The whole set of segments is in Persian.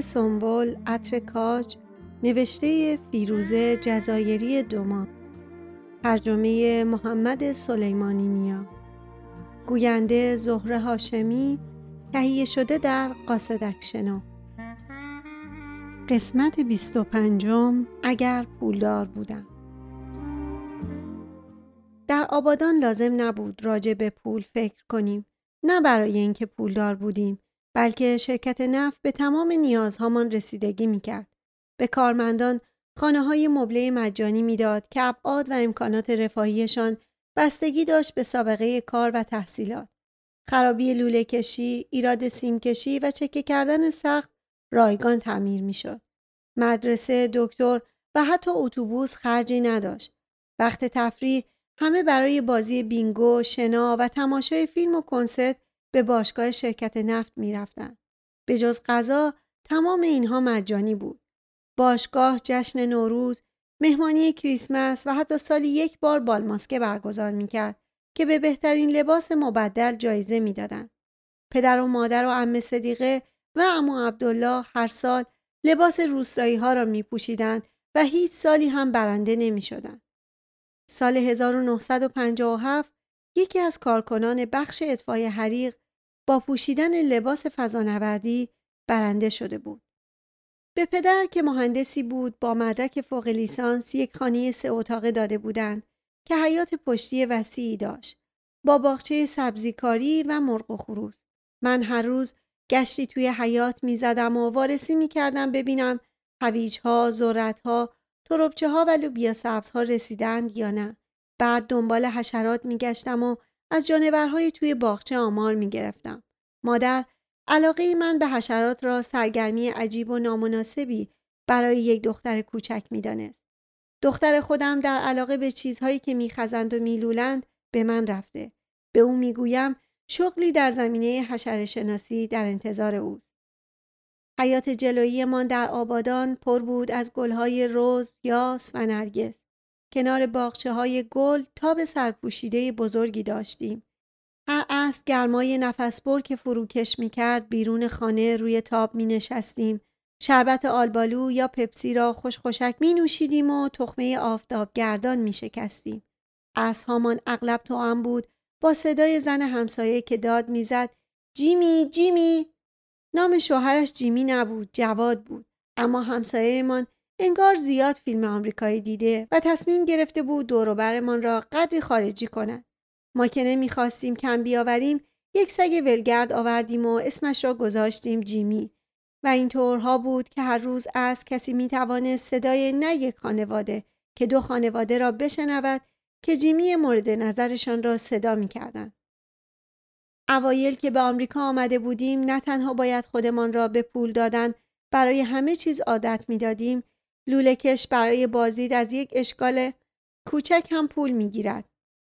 عطر سنبل، عطر کاج، نوشته فیروزه جزایری دوما. ترجمه محمد سلیمانی نیا. گوینده زهره هاشمی تهیه شده در قاصدک شنو قسمت 25 اگر پولدار بودم. در آبادان لازم نبود راجع به پول فکر کنیم. نه برای اینکه پولدار بودیم. بلکه شرکت نفت به تمام نیازهامان رسیدگی می‌کرد. به کارمندان خانه های مبله مجانی می‌داد که ابعاد و امکانات رفاهیشان بستگی داشت به سابقه کار و تحصیلات. خرابی لوله کشی، ایراد سیم کشی و چکه کردن سخت رایگان تعمیر می‌شد. مدرسه، دکتر و حتی اتوبوس خرجی نداشت. وقت تفریح همه برای بازی بینگو، شنا و تماشای فیلم و کنسرت به باشگاه شرکت نفت می رفتن. به جز غذا تمام اینها مجانی بود. باشگاه جشن نوروز، مهمانی کریسمس و حتی سالی یک بار بالماسکه برگزار می کرد که به بهترین لباس مبدل جایزه می‌دادند. پدر و مادر و عمه صدیقه و امو عبدالله هر سال لباس روستایی ها را می پوشیدند و هیچ سالی هم برنده نمی شدن. سال 1957 یکی از کارکنان بخش اطفای حریق با پوشیدن لباس فضانوردی برنده شده بود. به پدر که مهندسی بود با مدرک فوق لیسانس یک خانه سه اتاقه داده بودند که حیات پشتی وسیعی داشت با باغچه سبزیکاری و مرغ و خروس. من هر روز گشتی توی حیات می زدم و وارسی می کردم ببینم هویج ها، زورت ها، تربچه ها و لوبیا سبز ها رسیدند یا نه. بعد دنبال حشرات می گشتم و از جانورهای توی باغچه آمار می گرفتم. مادر علاقه من به حشرات را سرگرمی عجیب و نامناسبی برای یک دختر کوچک می دانست. دختر خودم در علاقه به چیزهایی که میخزند و میلولند به من رفته. به او می‌گویم شغلی در زمینه حشره شناسی در انتظار اوست. حیات جلوییمان در آبادان پر بود از گلهای روز، یاس و نرگس. کنار باغچه های گل تاب سرپوشیده بزرگی داشتیم. هر عصر گرمای نفسبر که فروکش می کرد بیرون خانه روی تاب می نشستیم. شربت آلبالو یا پپسی را خوش خوشک می نوشیدیم و تخمه آفتاب گردان می شکستیم. هامان اغلب هم بود با صدای زن همسایه که داد می‌زد جیمی جیمی نام شوهرش جیمی نبود جواد بود اما همسایهمان انگار زیاد فیلم آمریکایی دیده و تصمیم گرفته بود دوروبرمان را قدری خارجی کند. ما که نمی‌خواستیم کم بیاوریم یک سگ ولگرد آوردیم و اسمش را گذاشتیم جیمی و این طورها بود که هر روز از کسی می‌توانست صدای نه یک خانواده که دو خانواده را بشنود که جیمی مورد نظرشان را صدا می‌کردند. اوایل که به آمریکا آمده بودیم نه تنها باید خودمان را به پول دادن برای همه چیز عادت می‌دادیم لولکش برای بازدید از یک اشکال کوچک هم پول می گیرد.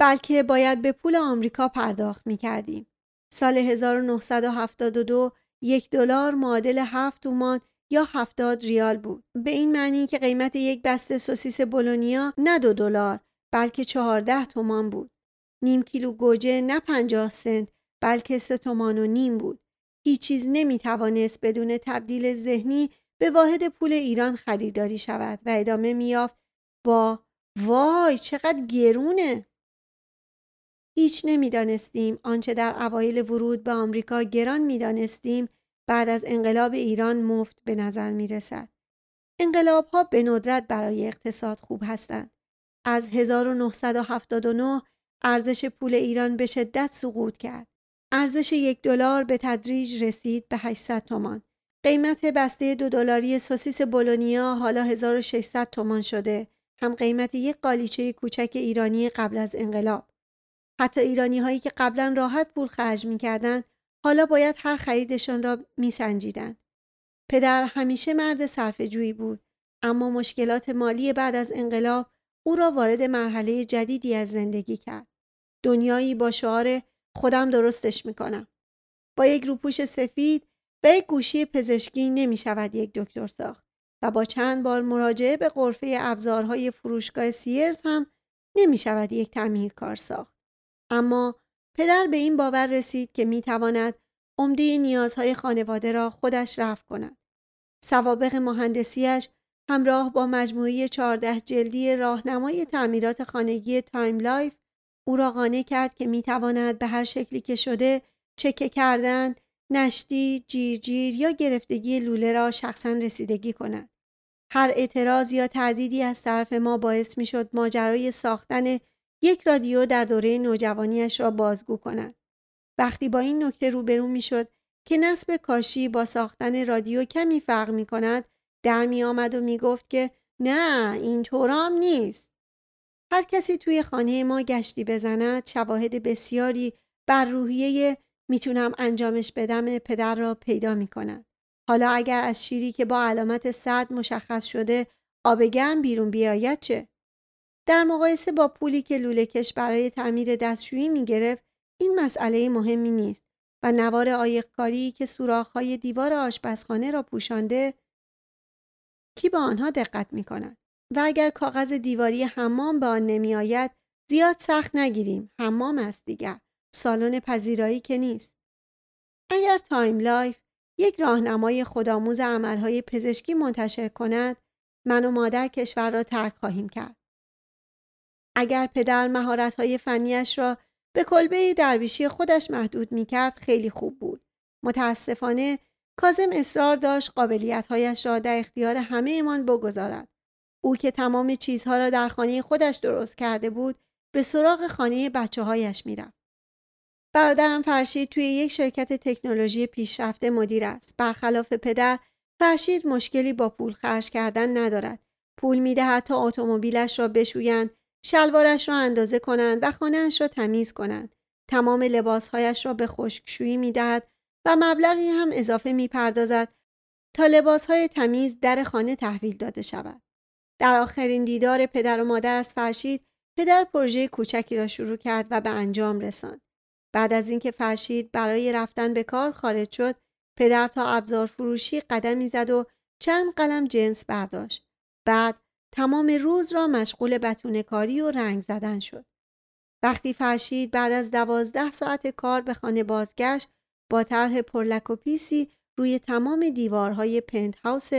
بلکه باید به پول آمریکا پرداخت می کردیم. سال 1972 یک دلار معادل هفت تومان یا هفتاد ریال بود. به این معنی که قیمت یک بسته سوسیس بولونیا نه دو دلار بلکه چهارده تومان بود. نیم کیلو گوجه نه پنجاه سنت بلکه سه تومان و نیم بود. هیچ چیز نمی توانست بدون تبدیل ذهنی به واحد پول ایران خریداری شود و ادامه میافت با وای چقدر گرونه هیچ نمی‌دانستیم آنچه در اوایل ورود به آمریکا گران می‌دانستیم بعد از انقلاب ایران مفت به نظر می رسد. انقلاب ها به ندرت برای اقتصاد خوب هستند. از 1979 ارزش پول ایران به شدت سقوط کرد. ارزش یک دلار به تدریج رسید به 800 تومان. قیمت بسته دو دلاری سوسیس بولونیا حالا 1600 تومان شده. هم قیمت یک قالیچه کوچک ایرانی قبل از انقلاب. حتی ایرانی هایی که قبلا راحت پول خرج می‌کردند حالا باید هر خریدشان را میسنجیدند. پدر همیشه مرد صرف جویی بود اما مشکلات مالی بعد از انقلاب او را وارد مرحله جدیدی از زندگی کرد. دنیایی با شعار خودم درستش می‌کنم با یک روپوش سفید به گوشی پزشکی نمی شود یک دکتر ساخت و با چند بار مراجعه به قرفه ابزارهای فروشگاه سیرز هم نمی شود یک کار ساخت. اما پدر به این باور رسید که می تواند عمده نیازهای خانواده را خودش رفع کند. سوابق مهندسیش همراه با مجموعه چهارده جلدی راهنمای تعمیرات خانگی Time Life او را قانع کرد که می‌تواند به هر شکلی که شده چکه کردن، نشتی، جیرجیر یا گرفتگی لوله را شخصا رسیدگی کند. هر اعتراض یا تردیدی از طرف ما باعث می شد ماجرای ساختن یک رادیو در دوره نوجوانیش را بازگو کند. وقتی با این نکته روبرو می شد که نسب کاشی با ساختن رادیو کمی فرق می کند در می آمد و می گفت که نه این طورام نیست. هر کسی توی خانه ما گشتی بزند شواهد بسیاری بر روحیه می‌تونم انجامش بدم پدر را پیدا می کند. حالا اگر از شیری که با علامت سرد مشخص شده آب گرم بیرون بیاید چه؟ در مقایسه با پولی که لوله کش برای تعمیر دستشویی می گرفت این مسئله مهمی نیست و نوار عایق‌کاری که سوراخ‌های دیوار آشپزخانه را پوشانده کی به آنها دقت می کند؟ و اگر کاغذ دیواری حمام به آن نمی آید زیاد سخت نگیریم حمام است دیگر سالن پذیرایی که نیست اگر Time Life یک راهنمای خودآموز عملهای پزشکی منتشر کند من و مادر کشور را ترک خواهیم کرد اگر پدر مهارت‌های فنیش را به کلبه درویشی خودش محدود می کرد خیلی خوب بود. متاسفانه کازم اصرار داشت قابلیتهایش را در اختیار همه ایمان بگذارد. او که تمام چیزها را در خانه خودش درست کرده بود به سراغ خانه بچه هایش می‌رفت. برادرم فرشید توی یک شرکت تکنولوژی پیشرفته مدیر است. برخلاف پدر فرشید مشکلی با پول خرج کردن ندارد. پول می‌دهد تا اتومبیلش را بشویند شلوارش را اندازه کنند و خانهاش را تمیز کنند. تمام لباسهایش را به خشکشویی می دهد و مبلغی هم اضافه می پردازد تا لباسهای تمیز در خانه تحویل داده شود. در آخرین دیدار پدر و مادر از فرشید پدر پروژه کوچکی را شروع کرد و به انجام رساند. بعد از اینکه فرشید برای رفتن به کار خارج شد پدر تا ابزار فروشی قدمی زد و چند قلم جنس برداشت. بعد تمام روز را مشغول بتونه کاری و رنگ زدن شد. وقتی فرشید بعد از دوازده ساعت کار به خانه بازگشت با طرح پرلک و پیسی روی تمام دیوارهای پنت هاوس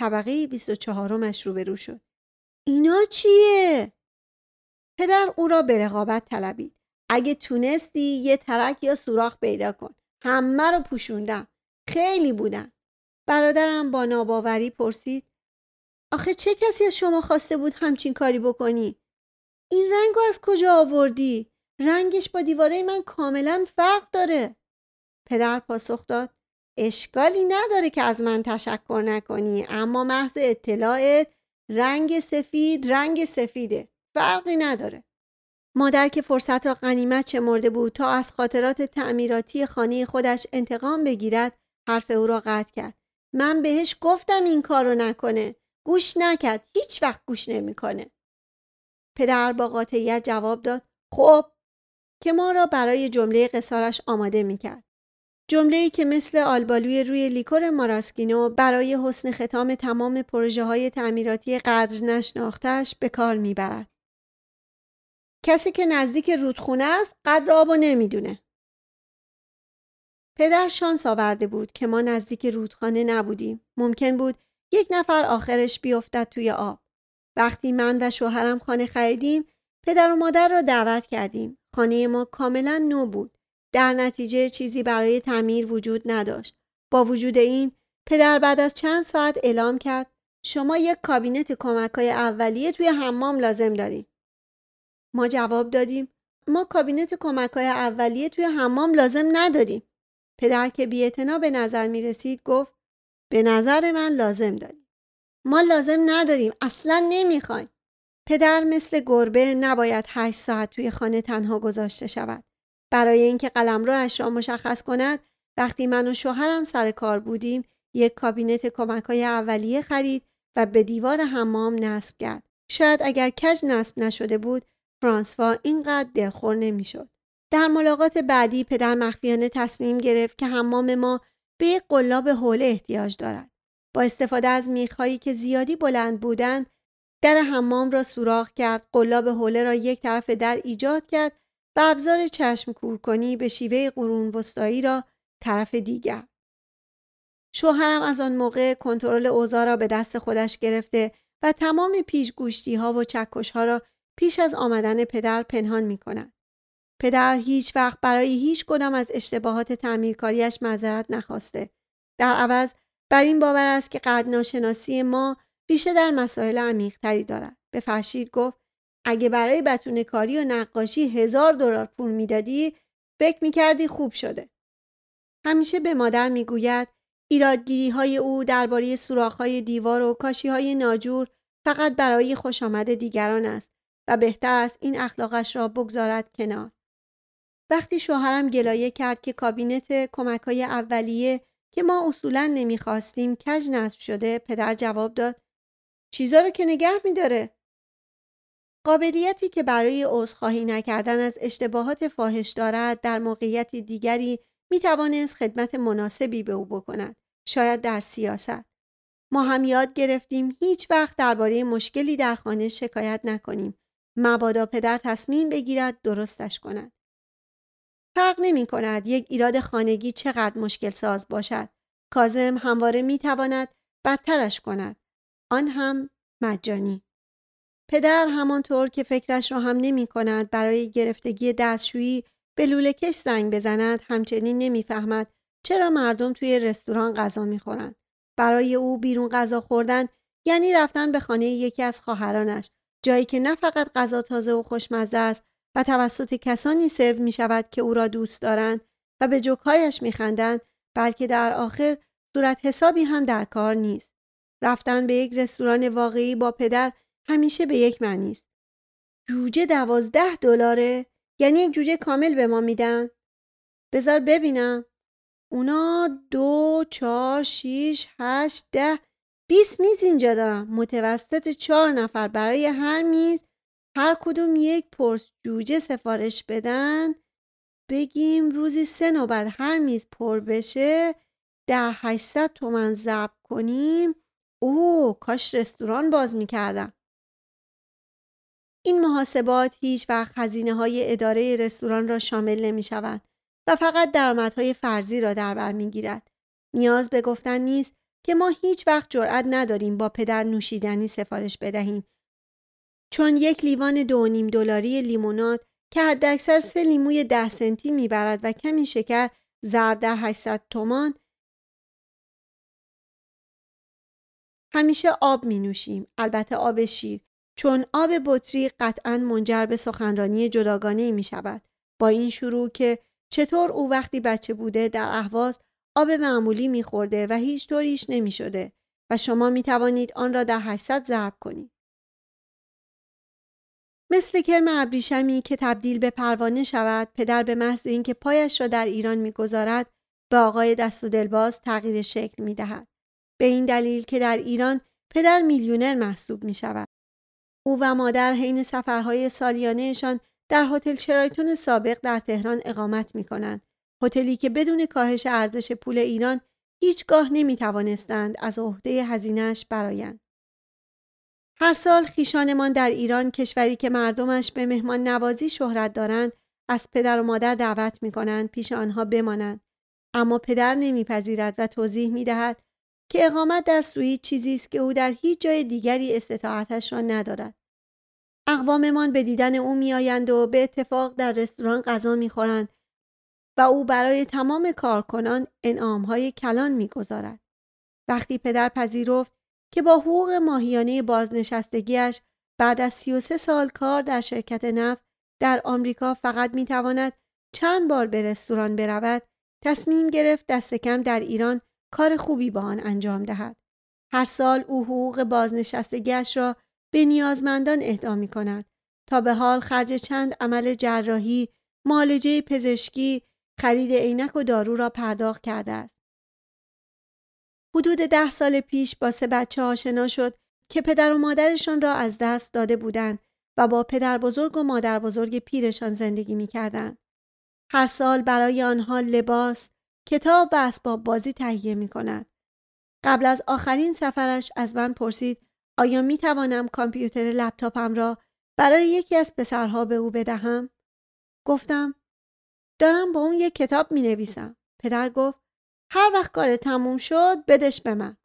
طبقه 24 مش روبرو شد. اینا چیه؟ پدر او را به رقابت طلبید. اگه تونستی یه ترک یا سوراخ پیدا کن. همه رو پوشوندم. خیلی بودن. برادرم با ناباوری پرسید آخه چه کسی از شما خواسته بود همچین کاری بکنی؟ این رنگو از کجا آوردی؟ رنگش با دیواره من کاملا فرق داره. پدر پاسخ داد اشکالی نداره که از من تشکر نکنی اما محض اطلاعت رنگ سفید رنگ سفیده فرقی نداره. مادر که فرصت را غنیمت چمرده بود تا از خاطرات تعمیراتی خانه خودش انتقام بگیرد حرف او را قطع کرد. من بهش گفتم این کار رو نکنه. گوش نکرد هیچ وقت گوش نمی‌کنه. پدر با قاطعیت جواب داد خب که ما را برای جمله قصارش آماده می‌کرد. جمله که مثل آلبالوی روی لیکور ماراسکینو برای حسن ختام تمام پروژه های تعمیراتی قدر نشناختش به کار می‌برد. کسی که نزدیک رودخونه است قدر آبو نمی‌دونه. پدر شانس آورده بود که ما نزدیک رودخانه نبودیم. ممکن بود یک نفر آخرش بیفتد توی آب. وقتی من و شوهرم خانه خریدیم پدر و مادر را دعوت کردیم. خانه ما کاملا نو بود. در نتیجه چیزی برای تعمیر وجود نداشت. با وجود این پدر بعد از چند ساعت اعلام کرد شما یک کابینت کمک های اولیه توی حمام لازم داریم. ما جواب دادیم ما کابینت کمک های اولیه توی حمام لازم نداریم. پدر که بی به نظر می رسید گفت به نظر من لازم داریم. ما لازم نداریم اصلا نمی‌خوایم. پدر مثل گربه نباید هشت ساعت توی خانه تنها گذاشته شود. برای اینکه قلمروش را مشخص کند وقتی من و شوهرم سر کار بودیم یک کابینت کمک های اولیه خرید و به دیوار حمام نصب کرد. شاید اگر کج نصب نشده بود فرانسوا اینقدر دلخور نمی‌شد. در ملاقات بعدی پدر مخفیانه تصمیم گرفت که حمام ما به یک قلاب حوله احتیاج دارد. با استفاده از میخهایی که زیادی بلند بودند در حمام را سوراخ کرد قلاب حوله را یک طرف در ایجاد کرد و ابزار چشم کورکنی به شیوه قرون وسطایی را طرف دیگر شوهرم از آن موقع کنترل اوضاع را به دست خودش گرفته و تمام پیشگوشتی ها و چکش ها را پیش از آمدن پدر پنهان می کند. پدر هیچ وقت برای هیچ کدام از اشتباهات تعمیرکاریش معذرت نخواسته. در عوض بر این باور است که قدناشناسی ما ریشه در مسائل عمیقتری دارد. به فرشید گفت اگه برای بتون کاری و نقاشی هزار دلار پول می‌دادی فکر می‌کردی خوب شده. همیشه به مادر می‌گوید ایرادگیری های او درباره سوراخ های دیوار و کاشی های ناجور فقط برای خوش دیگران است و بهتر است این اخلاقش را بگذارد کنار. وقتی شوهرم گلایه کرد که کابینت کمک های اولیه که ما اصولا نمی‌خواستیم کج نصب شده پدر جواب داد چیزا رو که نگه میداره. قابلیتی که برای عذرخواهی نکردن از اشتباهات فاحش دارد در موقعیت دیگری می توانست خدمت مناسبی به او بکند شاید در سیاست. ما هم یاد گرفتیم هیچ وقت درباره مشکلی در خانه شکایت نکنیم. مبادا پدر تصمیم بگیرد درستش کند. فرق نمی کند یک ایراد خانگی چقدر مشکل ساز باشد. کازم همواره می تواند بدترش کند. آن هم مجانی. پدر همانطور که فکرش را هم نمی کند برای گرفتگی دستشویی به لوله کش زنگ بزند همچنین نمی‌فهمد چرا مردم توی رستوران غذا می‌خورند. برای او بیرون غذا خوردن یعنی رفتن به خانه یکی از خواهرانش. جایی که نه فقط غذا تازه و خوشمزه است و توسط کسانی سرو می شود که او را دوست دارند و به جوکهایش می خندند بلکه در آخر صورت حسابی هم در کار نیست. رفتن به یک رستوران واقعی با پدر همیشه به یک معنی است. جوجه دوازده دلاره یعنی یک جوجه کامل به ما میدن بذار ببینم اونا دو چهار شیش هشت ده بیست میز اینجا دارم. متوسط چهار نفر. برای هر میز هر کدوم یک پرس جوجه سفارش بدن. بگیم روزی سه نوبت هر میز پر بشه در 800 تومن ضرب کنیم. اوه کاش رستوران باز می‌کردم. این محاسبات هیچ وقت هزینه های اداره رستوران را شامل نمی شوند و فقط درآمدهای فرضی را در بر می گیرد. نیاز به گفتن نیست که ما هیچ وقت جرأت نداریم با پدر نوشیدنی سفارش بدهیم. چون یک لیوان دو نیم دلاری لیموناد که حداکثر سه لیموی ده سنتی می‌برد و کمی شکر ضرب در 800 تومان همیشه آب می نوشیم البته آب شیر. چون آب بطری قطعا منجر به سخنرانی جداگانه می شود. با این شروع که چطور او وقتی بچه بوده در اهواز آب معمولی می خورده و هیچ طوریش نمی شده و شما می توانید آن را در 800 ضرب کنید. مثل کرم ابریشمی که تبدیل به پروانه شود پدر به محض اینکه پایش را در ایران می‌گذارد به آقای دست و دلباز تغییر شکل می دهد. به این دلیل که در ایران پدر میلیونر محسوب می شود. او و مادر حین سفرهای سالیانهشان در هتل شرایتون سابق در تهران اقامت می کنند. هتلی که بدون کاهش ارزش پول ایران هیچگاه نمی توانستند از عهده هزینهش برایند. هر سال خیشانمان در ایران کشوری که مردمش به مهمان نوازی شهرت دارند از پدر و مادر دعوت می کنند پیش آنها بمانند. اما پدر نمیپذیرد و توضیح می دهد که اقامت در سوئید چیزی است که او در هیچ جای دیگری استطاعتش را ندارد. اقواممان به دیدن او میآیند و به اتفاق در رستوران غذا می‌خورند و او برای تمام کارکنان انعامهای کلان می‌گذارد. وقتی پدر پذیرفت که با حقوق ماهیانه بازنشستگیش بعد از 33 سال کار در شرکت نفت در آمریکا فقط می‌تواند چند بار به رستوران برود تصمیم گرفت دست کم در ایران کار خوبی با آن انجام دهد. هر سال او حقوق بازنشستگیش را به نیازمندان اهدا می کند تا به حال خرج چند عمل جراحی، معالجه پزشکی، خرید عینک و دارو را پرداخت کرده است. حدود ده سال پیش با سه بچه آشنا شد که پدر و مادرشان را از دست داده بودند و با پدر بزرگ و مادر بزرگ پیرشان زندگی می کردند. هر سال برای آنها لباس، کتاب و اسباب بازی تهیه می کند. قبل از آخرین سفرش از من پرسید آیا می توانم کامپیوتر لپتاپم را برای یکی از پسرها به او بدهم؟ گفتم دارم با اون یک کتاب می نویسم. پدر گفت هر وقت کار تموم شد بدش به من.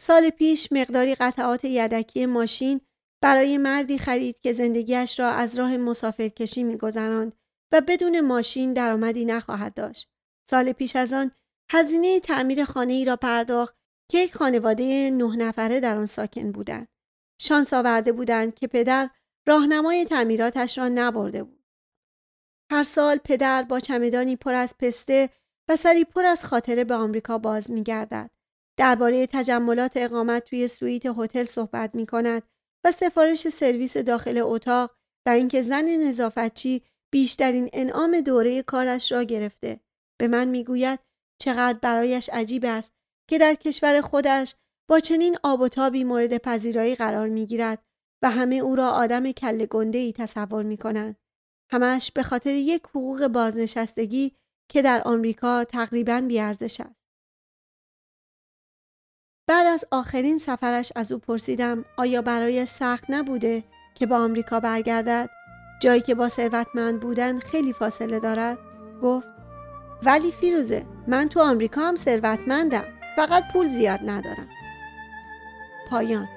سال پیش مقداری قطعات یدکی ماشین برای مردی خرید که زندگیش را از راه مسافرکشی میگذراند و بدون ماشین درآمدی نخواهد داشت. سال پیش از آن هزینه تعمیر خانه ای را پرداخت که یک خانواده نه نفره در آن ساکن بودند. شانس آورده بودند که پدر راهنمای تعمیراتش را نبرده بود. هر سال پدر با چمدانی پر از پسته و سری پر از خاطره به آمریکا باز می گردد. درباره تجملات اقامت توی سویت هتل صحبت می کند و سفارش سرویس داخل اتاق و اینکه زن نظافتچی بیشترین انعام دوره کارش را گرفته. به من می‌گوید چقدر برایش عجیب است که در کشور خودش با چنین آب و تابی مورد پذیرایی قرار می گیرد و همه او را آدم کل گنده ای تصور می کنند. همش به خاطر یک حقوق بازنشستگی که در آمریکا تقریبا بیارزش است. بعد از آخرین سفرش از او پرسیدم آیا برای سخت نبوده که با آمریکا برگردد؟ جایی که با ثروتمند بودن خیلی فاصله دارد؟ گفت ولی فیروزه من تو آمریکا هم ثروتمندم فقط پول زیاد ندارم. پایان